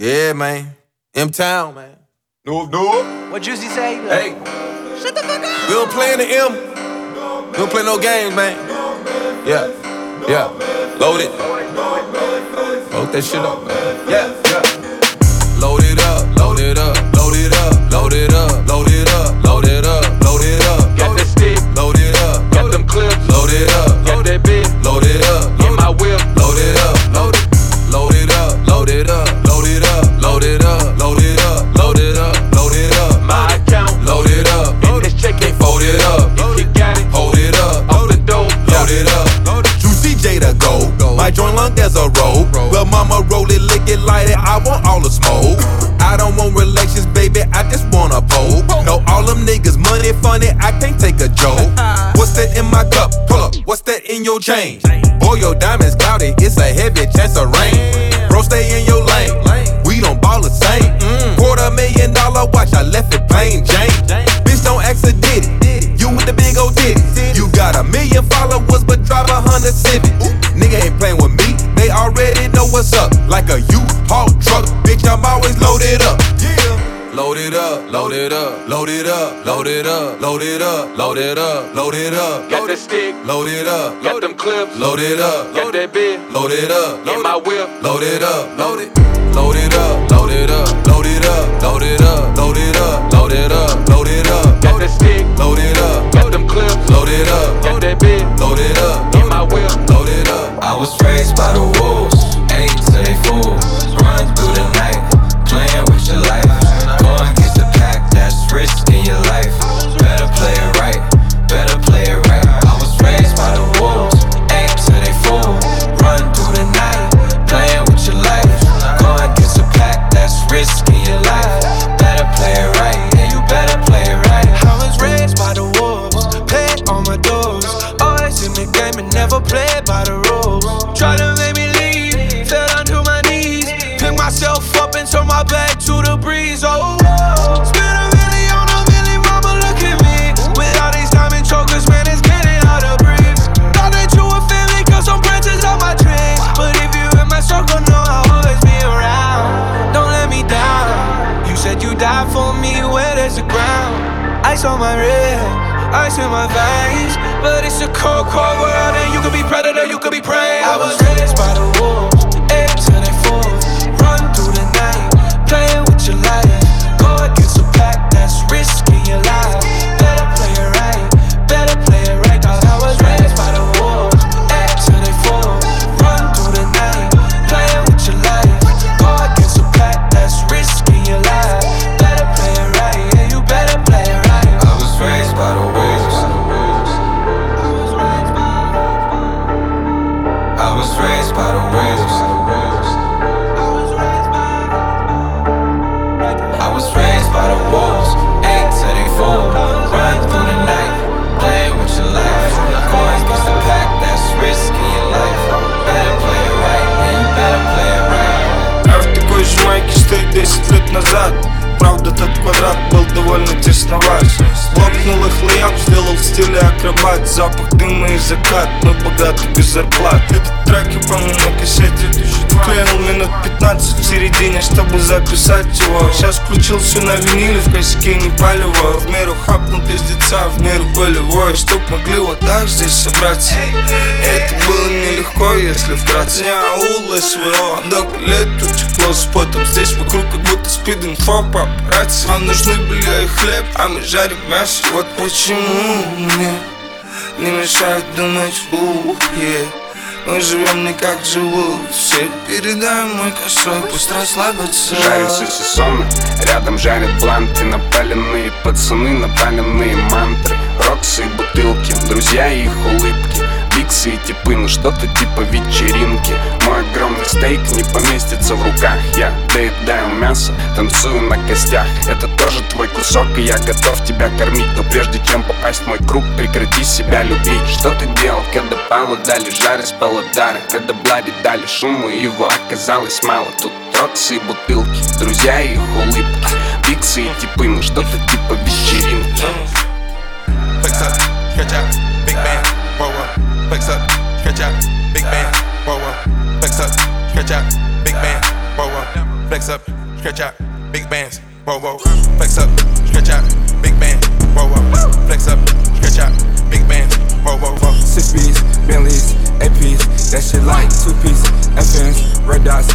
Yeah, man. M Town, man. No, no. What Juicy say? Hey. Shut the fuck up. We don't play in the M. We don't play no games, man. Yeah. Yeah. Load it. Load that shit up, man. Yeah. Yeah. Load it up. Load it up. Load it up. Load it up. Load it up. Load it up. Load it up. Got that stick. Load it up. Got them clips. Load it up. Got that bitch. Load it up. Roll it, lick it, light it. I want all the smoke. I don't want relations, baby. I just want a pole. No, all them niggas money funny. I can't take a joke. What's that in my cup? Pull up. What's that in your chain? Boy, your diamonds cloudy. It's a heavy chance of rain. Bro, stay in your lane. We don't ball the same. Quarter million dollar watch. I left it plain Jane. Bitch, don't accident it. You with the big old titty. You got a million followers, but drive a Honda Civic. What's up. Like a U-Haul truck, bitch, I'm always loaded up. Yeah. Load it up, load it up, load it up, load it up, load it up, load it up, load it up. Got that stick. Load it up, Got them clips. load it up, Got that bitch. load it up, In my whip. load it up, load it, load it up, load it up, load it up, load it up, load it up, load it up, load it up, Got that stick. load it up, Got them clips. load it up, Got that bitch. load it up, In my whip. load it up. I was raised by the wolves, ate till in my veins. But it's a cold, cold world, and you could be predator, you could be prey. I was raised by the wolves, если вкратце Я аул СВО, много лет утекло с потом Здесь вокруг как будто спид-инфо папарацци. Нам нужны белье и хлеб, а мы жарим мясо. Вот почему мне не мешают думать, ух, yeah. Мы живем не как живут все. Передай мой косой, пусть расслабятся Жарятся сезоны, рядом жарят бланты Напаленные пацаны, напаленные мантры. Роксы и бутылки, друзья и их улыбки Биксы и типы, ну что-то типа вечеринки. Мой огромный стейк не поместится в руках. Я доедаю мясо, танцую на костях. Это тоже твой кусок, и я готов тебя кормить. Но прежде чем попасть в мой круг, прекрати себя любить. Что ты делал, когда Павлу дали жары с паладары Когда Блади дали шуму, его оказалось мало. Тут Роксы и бутылки, друзья и их улыбки. Биксы и типы, ну что-то типа вечеринки. Flex Flex up, stretch out, big band, roll up. Flex up, stretch out, big band, roll up. flex up, stretch out, big bands, whoa, whoa, flex up, stretch out, big bands, whoa, whoa, flex up, stretch out, big bands, whoa, whoa. Six B's, Bentleys, APs, that shit like two piece, FNs, red dots,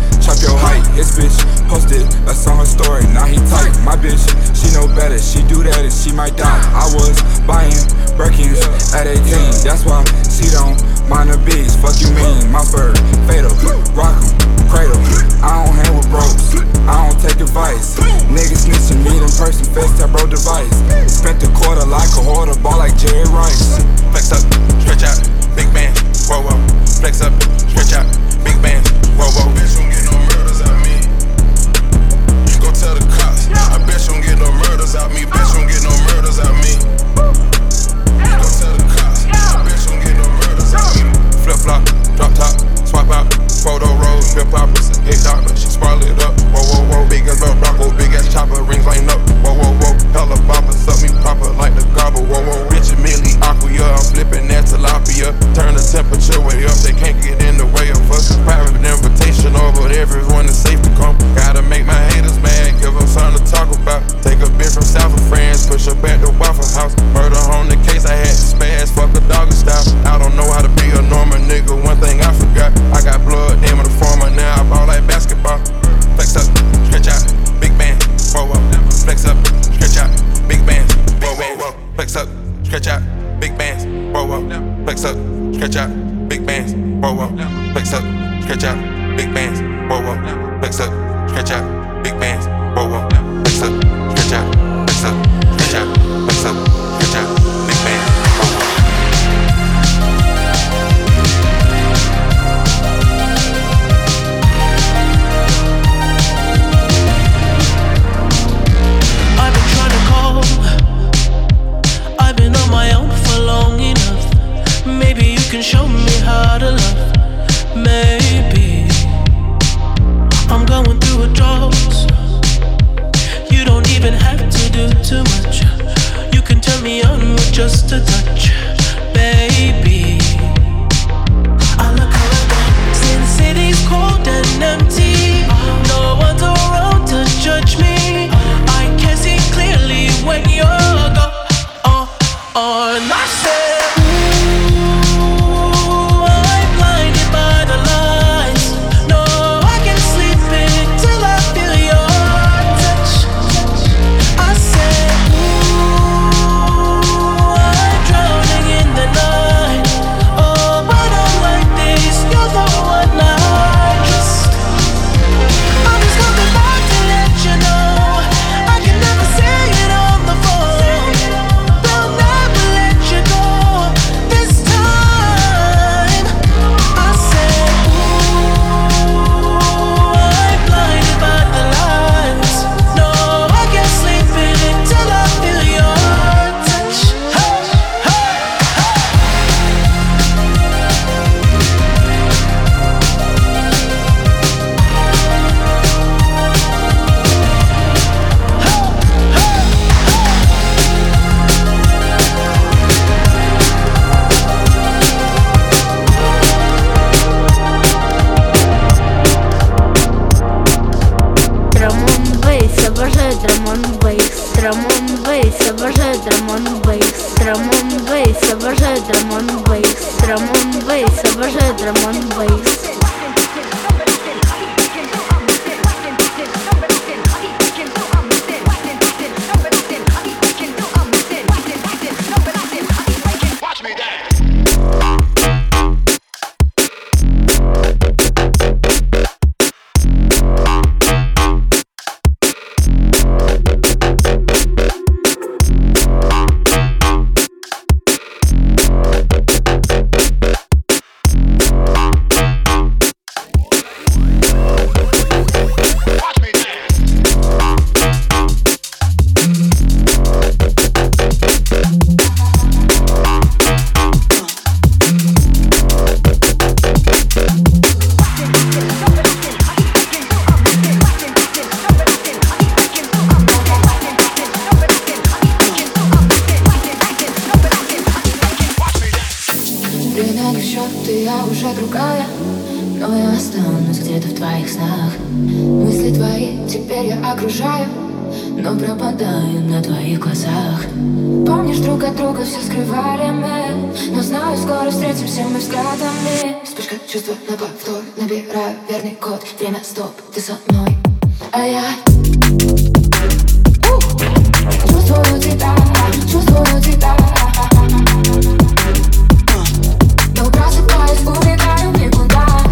bitch posted us on her story, now he tight. My bitch, she know better, she do that and she might die. I was buying Birkins at 18, that's why she don't mind the beats. Fuck you mean, my bird, fatal, rock 'em, cradle. I don't hang with bros, I don't take advice. Niggas snitching, meet in person, FaceTime bro device. Spent the quarter like a hoarder, ball like Jerry Rice. Flex up, stretch out, big bands, whoa, whoa. Flex up, stretch out, big bands, whoa, whoa. Bitch, don't get no murders out me. Go tell the cops. I bet you don't get no murders out me. Bitch, don't get no murders out me. You go tell the cops. I don't get no murders out me. Flip flop, drop top, swap out, photo roll, flip poppers, hit doctor, she sparl it up. Whoa, whoa, whoa, big as a big ass chopper, rings line up. Whoa, whoa, whoa, hella boppers, suck me proper like the gobble. Whoa, whoa, rich and Millie, aqua, I'm flipping that how to love. Maybe I'm going through a drought. You don't even have to do too much. You can turn me on with just a touch, cannot stop this hot noise. Ai, ai. Uh! Just wanna take that, just wanna take Meu braço me.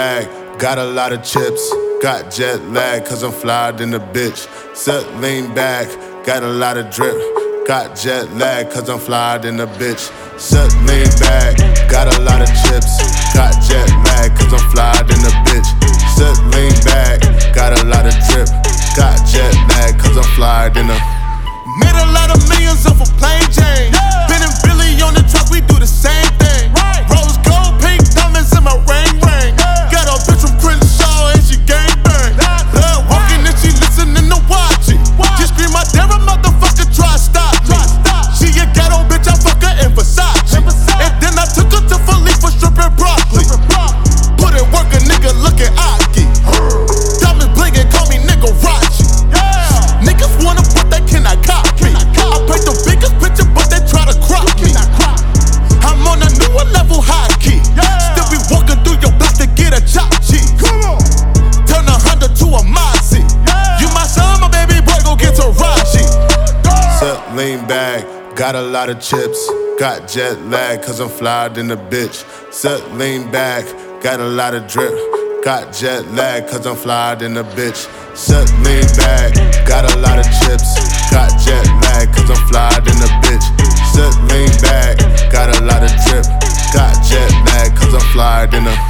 bag. Got a lot of chips. Got jet lag, cause I'm flyer than a bitch. Set lean back. Got a lot of drip. Got jet lag, cause I'm flyer than a bitch. Set lean back. Got a lot of chips. Got jet lag, cause I'm flyer than a bitch. Set lean back. Got a lot of drip. Got jet lag, cause I'm flyer than a Made a lot of millions off a of plain Jane. Yeah. Been and Billy on the truck, we do the same thing. Got a lot of chips, got jet lag, cause I'm flyer than a bitch. Set lean back, got a lot of drip. Got jet lag, cause I'm flyer than a bitch. Set lean back, got a lot of chips. Got jet lag, cause I'm flyer than a bitch. Set lean back, got a lot of drip. Got jet lag, cause I'm flyer than a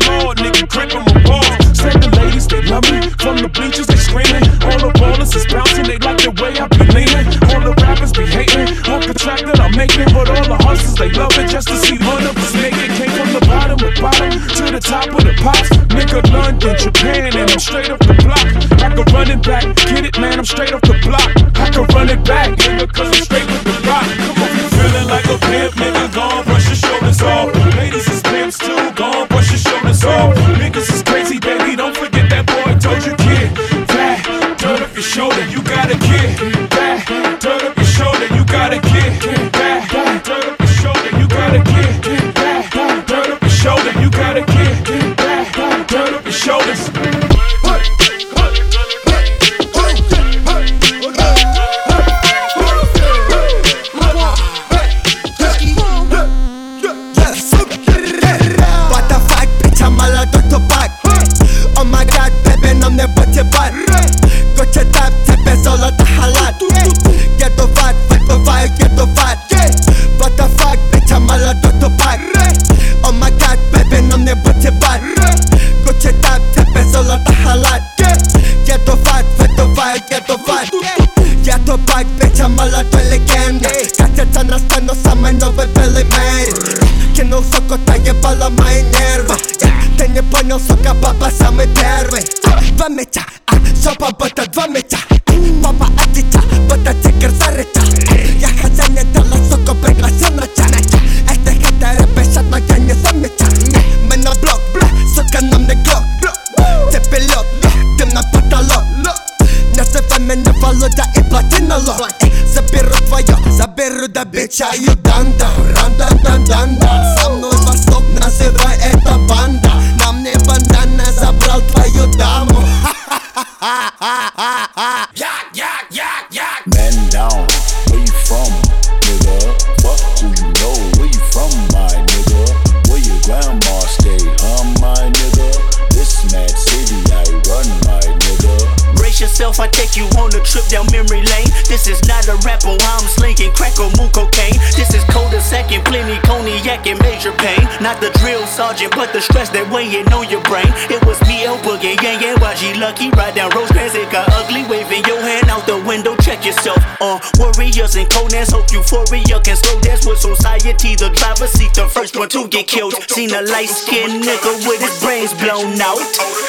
sergeant, but the stress that weighing on your brain. It was me, El Boogie, yeah, yeah, YG Lucky. Ride down Rosecrans, it got ugly, waving your hand out the window check yourself. Uh, warriors and Conan's hope euphoria can slow. That's what society, the driver seat, the first one to get killed. Seen a light skinned nigga with his brains blown out.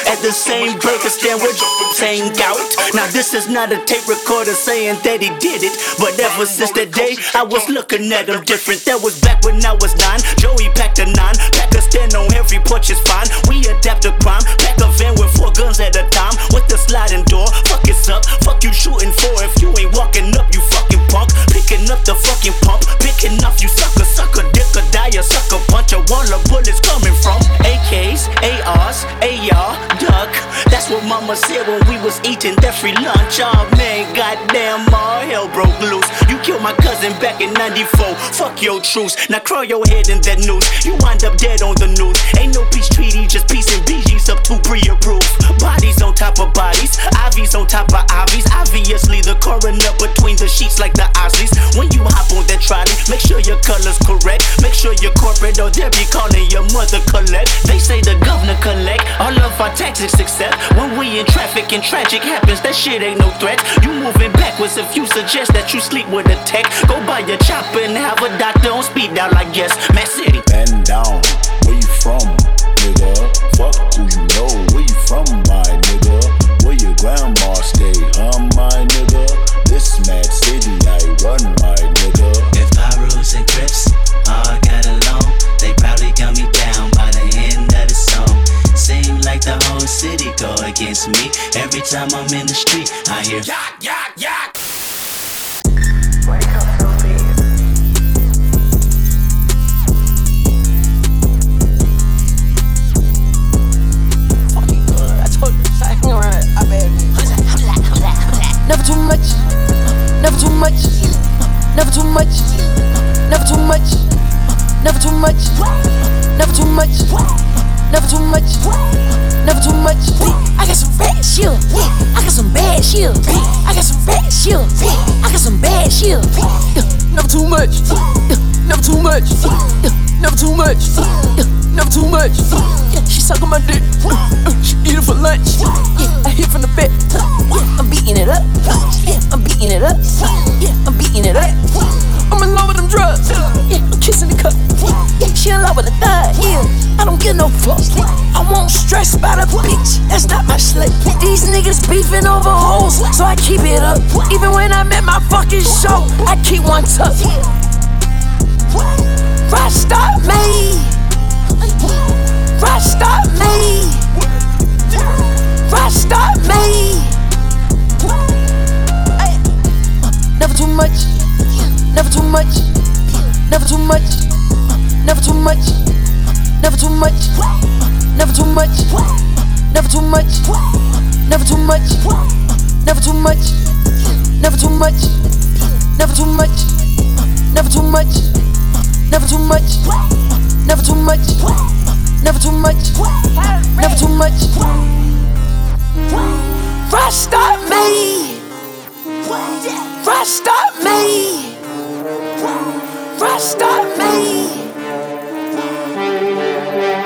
At the same burger stand with same gout. Now, this is not a tape recorder saying that he did it. But ever since that day, I was looking at him different. That was back when I was nine. Joey packed a nine. Pack stand on every porch is fine. 94. Fuck your truce. Now crawl your head in that noose. You wind up dead on the news. Ain't no peace treaty, just peace and BG's up to pre approved. Bodies on top of bodies, IVs on top of IVs. Obviously, the coroner between the sheets like the Isleys. When you hop on that trolley, make sure your color's correct. Make sure your corporate or they'll be calling your mother collect. They say the governor collect all of our taxes except when we in traffic and tragic happens. That shit ain't no threat. You moving backwards if you suggest that you sleep with a tech. Go buy your a chopper and have a doctor on speed dial. Like yes, Man City. Man down, where you from, nigga? Fuck who you sucking my dick. Uh, she eat it for lunch. I hit from the back. I'm beating it up. I'm beating it up. I'm beating it up. I'm in love with them drugs. I'm kissing the cup. She in love with the thug. I don't give no fuck. I won't stress about a bitch. That's not my slave. These niggas beefing over hoes, so I keep it up. Even when I'm at my fucking show, I keep one tuck. Rasta me. Rasta me. Rasta me. Never too much. Never too much. Never too much. Never too much. Never too much. Never too much. Never too much. Never too much. Never too much. Never too much. Never too much. Never too much. Never too much. Never too much. Never too much. Never too much. Fresh start me. Fresh start me. Fresh start me.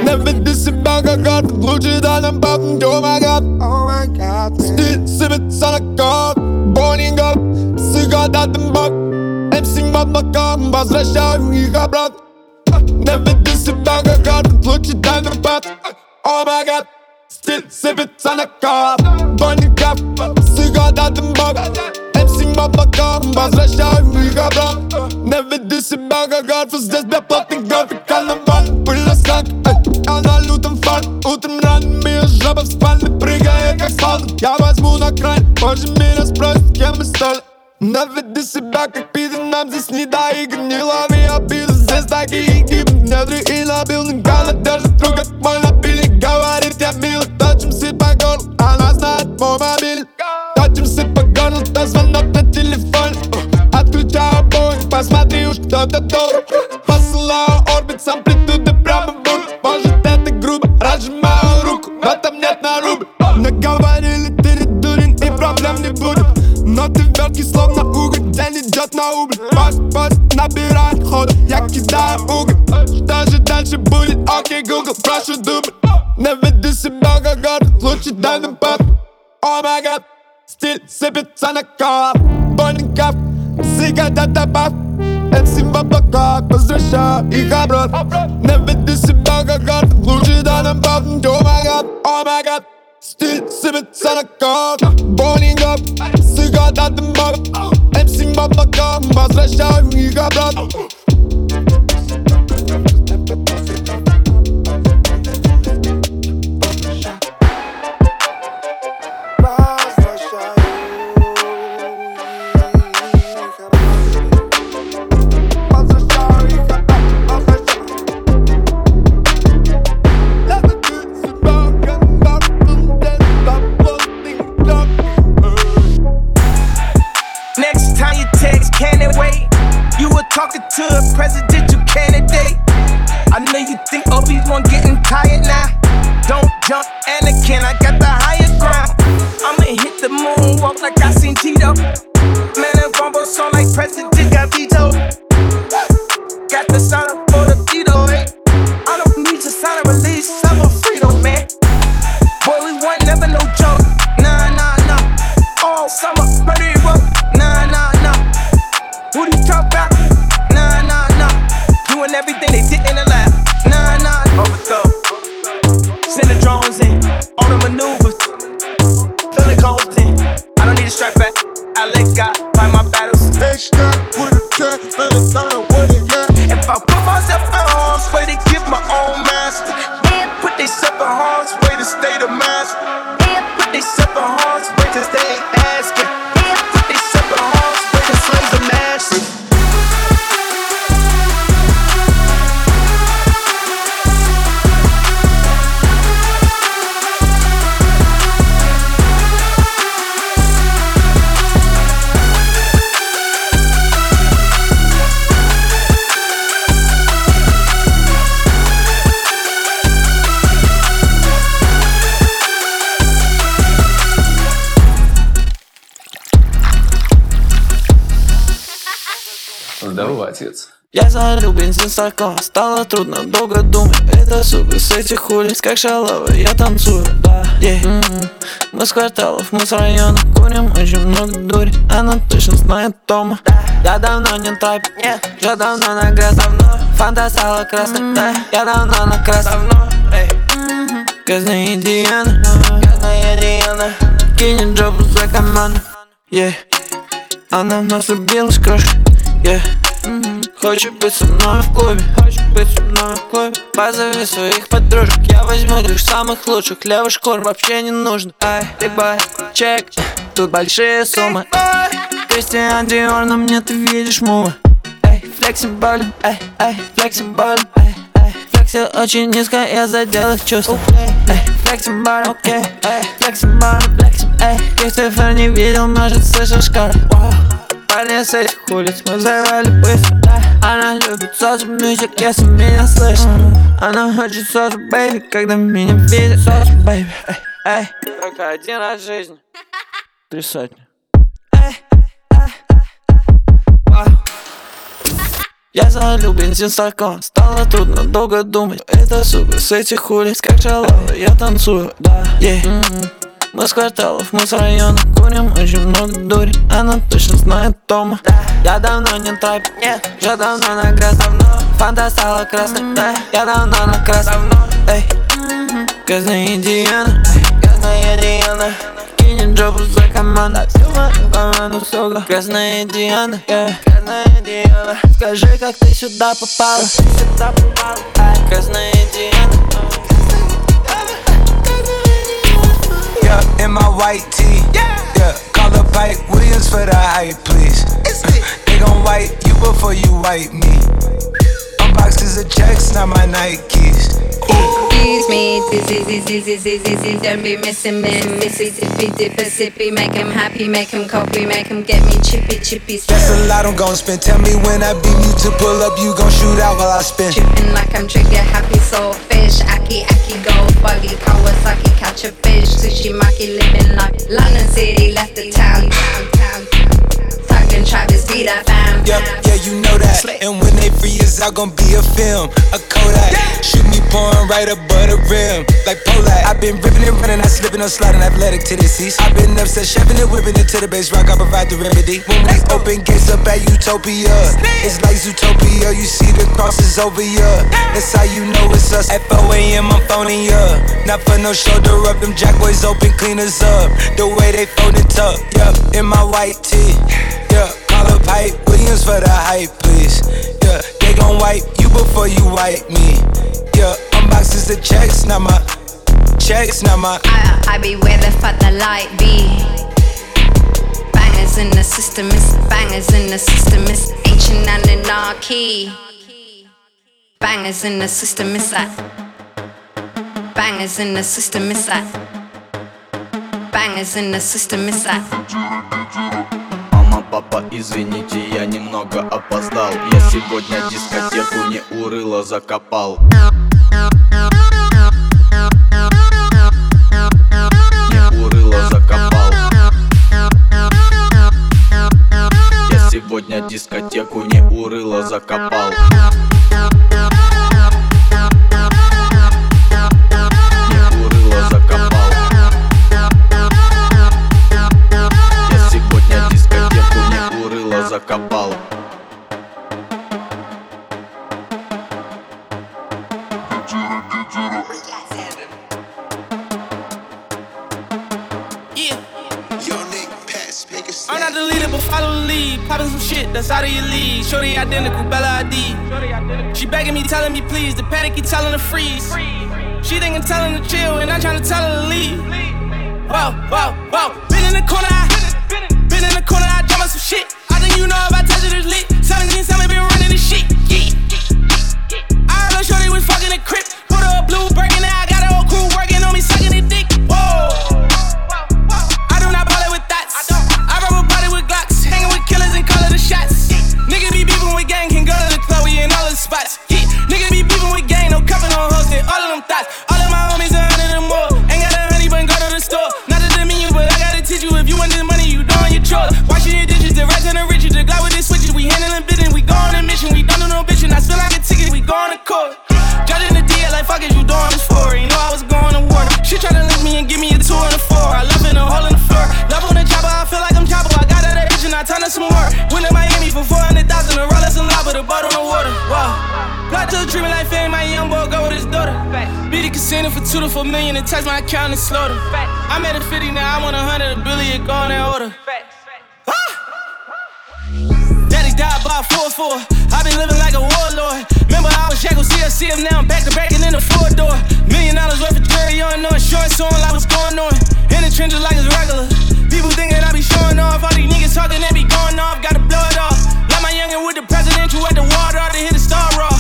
Ne bildisin ben kakat Lucci'den baktım oh my god Oh my god Stil on sana kat Burning up Sigara dedim bak Hepsin batmakan Vazgeçer yıka bırak Gucci'den rabat Oh my god Stil sepet sana kap Bunny kap Sigaradım bak Hepsi maplakam Bazlaşayım büyük adam Ne vedisi bana garfız Des be platin garfi kalın var Pırlasak Ana lutem far Utem ran mi жабов спальный Прыгая как солдат Я возьму на край Позже меня спросят кем мы стали Наведи себя как пиздец Нам здесь не до игр Не лови обиды Здесь такие гибнедры Набилный Гала держит руку как мой напильник Говорит я мило Точим сыт по горлу Она знает мой мобильник Точим сыт по горлу То звонок на телефон. Отключаю бой Посмотри уж кто-то должен sun. Стакан Стало трудно долго думать Это сука с этих улиц Как шалава я танцую Да, yeah. mm-hmm. Мы с кварталов, мы с района Курим очень много дури Она точно знает Тома да. Я давно не тайп Нет, уже давно на грязь Давно Фанта стала красной mm-hmm. Да, я давно на красной Давно, эй mm-hmm. Грязная Диана Грязная Диана Кинет джобу за команду Yeah Она в нас влюбилась, крошка Yeah Хочет быть со мной в клубе Хочет быть со мной в клубе. Позови своих подружек Я возьму лишь самых лучших. Левый шкур вообще не нужно. Ай, бай, чек. Тут большие суммы. Кристиан Диор, на мне ты видишь мува Эй, флексиболь, эй, эй, флексиболь, эй, эй Флекси очень низко, я задел их чувства Эй, флексиболь, окей, эй, флексиболь, флексиболь, эй Если ты не видел, может слышишь шкаф, вау этих улиц Мы взорвали быстро. Она любит соус мюзик, если меня слышит. Она хочет соус, бэйби, когда меня видит. Соус, бэйби, эй, эй. Только один раз в жизни. Три сотни. Я залил бензин стакан Стало трудно долго думать. Это сука с этих улиц Как шалава я танцую, да, yeah. mm-hmm. Мы с кварталов, мы с района Курим очень много дури Она точно знает Тома да. Я давно не тайп, нет Уже давно на грязь, давно Фанта стала красной, да Я давно на красной, давно Эй, грязная Диана Грязная Диана. Кинет джобу за команду Всю мою команду, сука Грязная Диана, yeah. Грязная Диана. Скажи, как ты сюда попала? Сюда попала, Грязная Диана Yeah, in my white tee. Yeah, yeah. Call up Hype Williams for the hype, please. they gon' wipe you before you wipe me. Unboxes of checks, not my Nikes. Excuse me, dizzy, dizzy, dizzy, dizzy, don't be missing me. Missy, dippy, dipper, sippy, make him happy, make him copy, make him get me chippy, chippy. That's a lot I'm gon' spend. Tell me when I beam you to pull up, you gon' shoot out while I spin. Tripping like I'm trigger happy, soul fish, aki, aki, go buggy, Kawasaki, catch a fish, sushi, maki, living like London City, left the town, town, town. Talking Travis, be that fam. Yep, yeah, you know that. And when they free us out, gon' be a film, a Kodak. Shoot me pouring right above the rim, like Polak. i been ripping and running, I slipping, I'm sliding, athletic to the seas. i been upset, chefing and whipping it to the base rock, I provide the remedy. When we open gates up at Utopia, it's like Zootopia, you see the crosses over ya. That's how you know it's us. At 4 a.m., I'm phoning ya. Not for no shoulder up, them jack boys open, cleaners up. The way they fold it up, yeah, in my white tee, Call up Hype Williams for the hype, please. Yeah, they gon' wipe you before you wipe me. Yeah, unboxes the checks, not my checks, not my. I, I be where the fuck the light be. Bangers in the system, it's bangers in the system, it's ancient anarchy. Bangers in the system, it's that. Bangers in the system, it's that. Bangers in the system, it's that. Папа, извините, я немного опоздал. Я сегодня дискотеку не урыло закопал. Не урыло закопал. Я сегодня дискотеку не урыло закопал panic keep telling her freeze. She thinking telling her chill, and I'm trying to tell her to leave. Whoa, whoa, whoa. Been in the corner, I been in the corner, I her some shit. I think you know if I touch it, it's lit. 17, 7 been running Spending for four million and touch my account and slaughter. I'm at a 50 now, I want a hundred, a billion, go in that order. Ah! Daddy died by 4-4. i been living like a warlord. Remember I was Jack CFC, now I'm back to back and in the four door. Million dollars worth of jewelry on, no insurance on, like what's going on. In the trenches like it's regular. People thinking I be showing off. All these niggas talking, they be going off. Gotta blow it off. Like my youngin' with the presidential at the water to hit the star raw.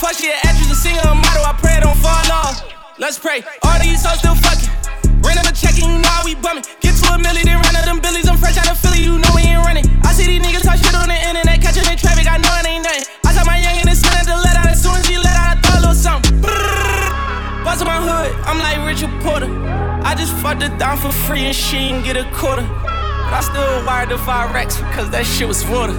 Fuck, she an actress, a singer, a model. I pray it don't fall off. Let's pray. All these hoes still fucking. Ran up a check and you know how we bumming. Get to a milli, then run out them billies. I'm fresh out of Philly, you know we ain't running. I see these niggas talk shit on the internet, catching in traffic. I know it ain't nothing. I saw my youngin' and send to let out. As soon as he let out, I thought a little something. Bust my hood, I'm like Richard Porter. I just fucked it down for free and she ain't get a quarter. But I still wired the five racks because that shit was water.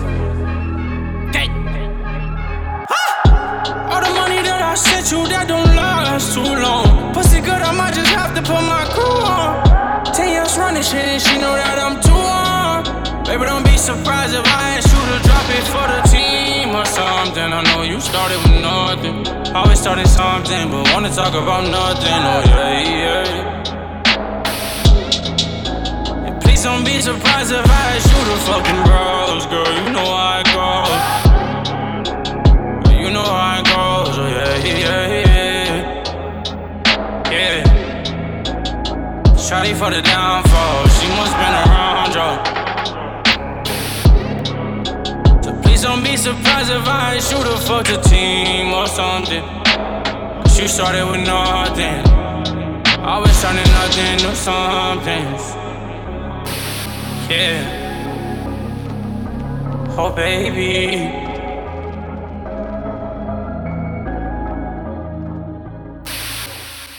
I sent you, that don't last too long. Pussy good, I might just have to put my crew on. Ten years running shit and she know that I'm too on. Baby, don't be surprised if I ask you to drop it for the team or something. I know you started with nothing. Always started something, but wanna talk about nothing. Oh, yeah, yeah. And please don't be surprised if I ask you to fucking bros, girl. You know it goes. You know. Oh, yeah, yeah, yeah. Shawty for the downfall. She must been around, y'all. So please don't be surprised if I shoot her fuck the team or something. She started with nothing. Always turning nothing to something. Yeah. Oh, baby.